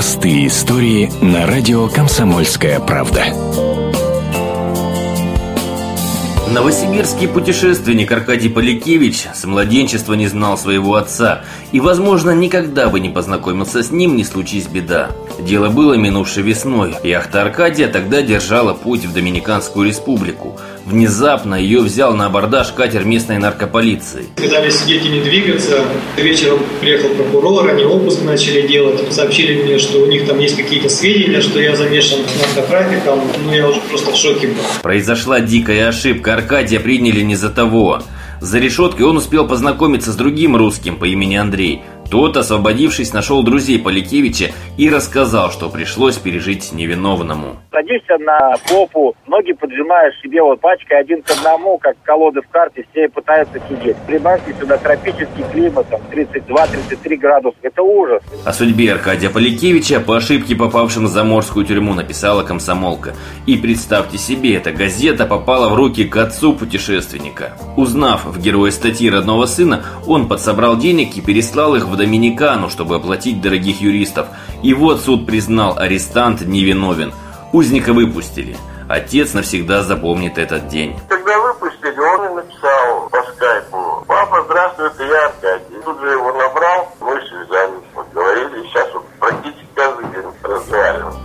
Истории на радио «Комсомольская правда». Новосибирский путешественник Аркадий Поликевич с младенчества не знал своего отца и, возможно, никогда бы не познакомился с ним, не случись беда. Дело было минувшей весной. Яхта Аркадия тогда держала путь в Доминиканскую республику. Внезапно ее взял на абордаж катер местной наркополиции. Сказали сидеть и не двигаться. Вечером приехал прокурор, они обыск начали делать. Сообщили мне, что у них там есть какие-то сведения, что я замешан с наркотрафиком. Ну, я уже просто в шоке был. Произошла дикая ошибка. Аркадия приняли не за того. За решеткой он успел познакомиться с другим русским по имени Андрей. Тот, освободившись, нашел друзей Поликевича и рассказал, что пришлось пережить невиновному. Садишься на попу, ноги поджимаешь себе вот пачкой один к одному, как колоды в карте, все пытаются сидеть. Прибавьте сюда тропический климат, там 32-33 градуса. Это ужас. О судьбе Аркадия Поликевича, по ошибке попавшим в заморскую тюрьму, написала комсомолка. И представьте себе, эта газета попала в руки к отцу путешественника. Узнав в герое статьи родного сына, он подсобрал денег и переслал их в Доминикану, чтобы оплатить дорогих юристов. И вот суд признал арестант невиновен. Узника выпустили. Отец навсегда запомнит этот день. Когда выпустили, он написал по скайпу. Папа, здравствуй, я Аркадий. Тут же его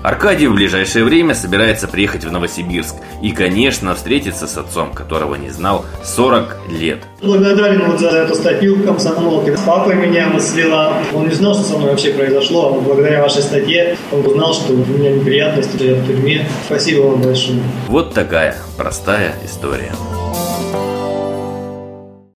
Аркадий в ближайшее время собирается приехать в Новосибирск и, конечно, встретиться с отцом, которого не знал 40 лет. Благодарен вот за эту статью в комсомолке. Папа меня слила. Он не знал, что со мной вообще произошло. А благодаря вашей статье он узнал, что у меня неприятности, я в тюрьме. Спасибо вам большое. Вот такая простая история.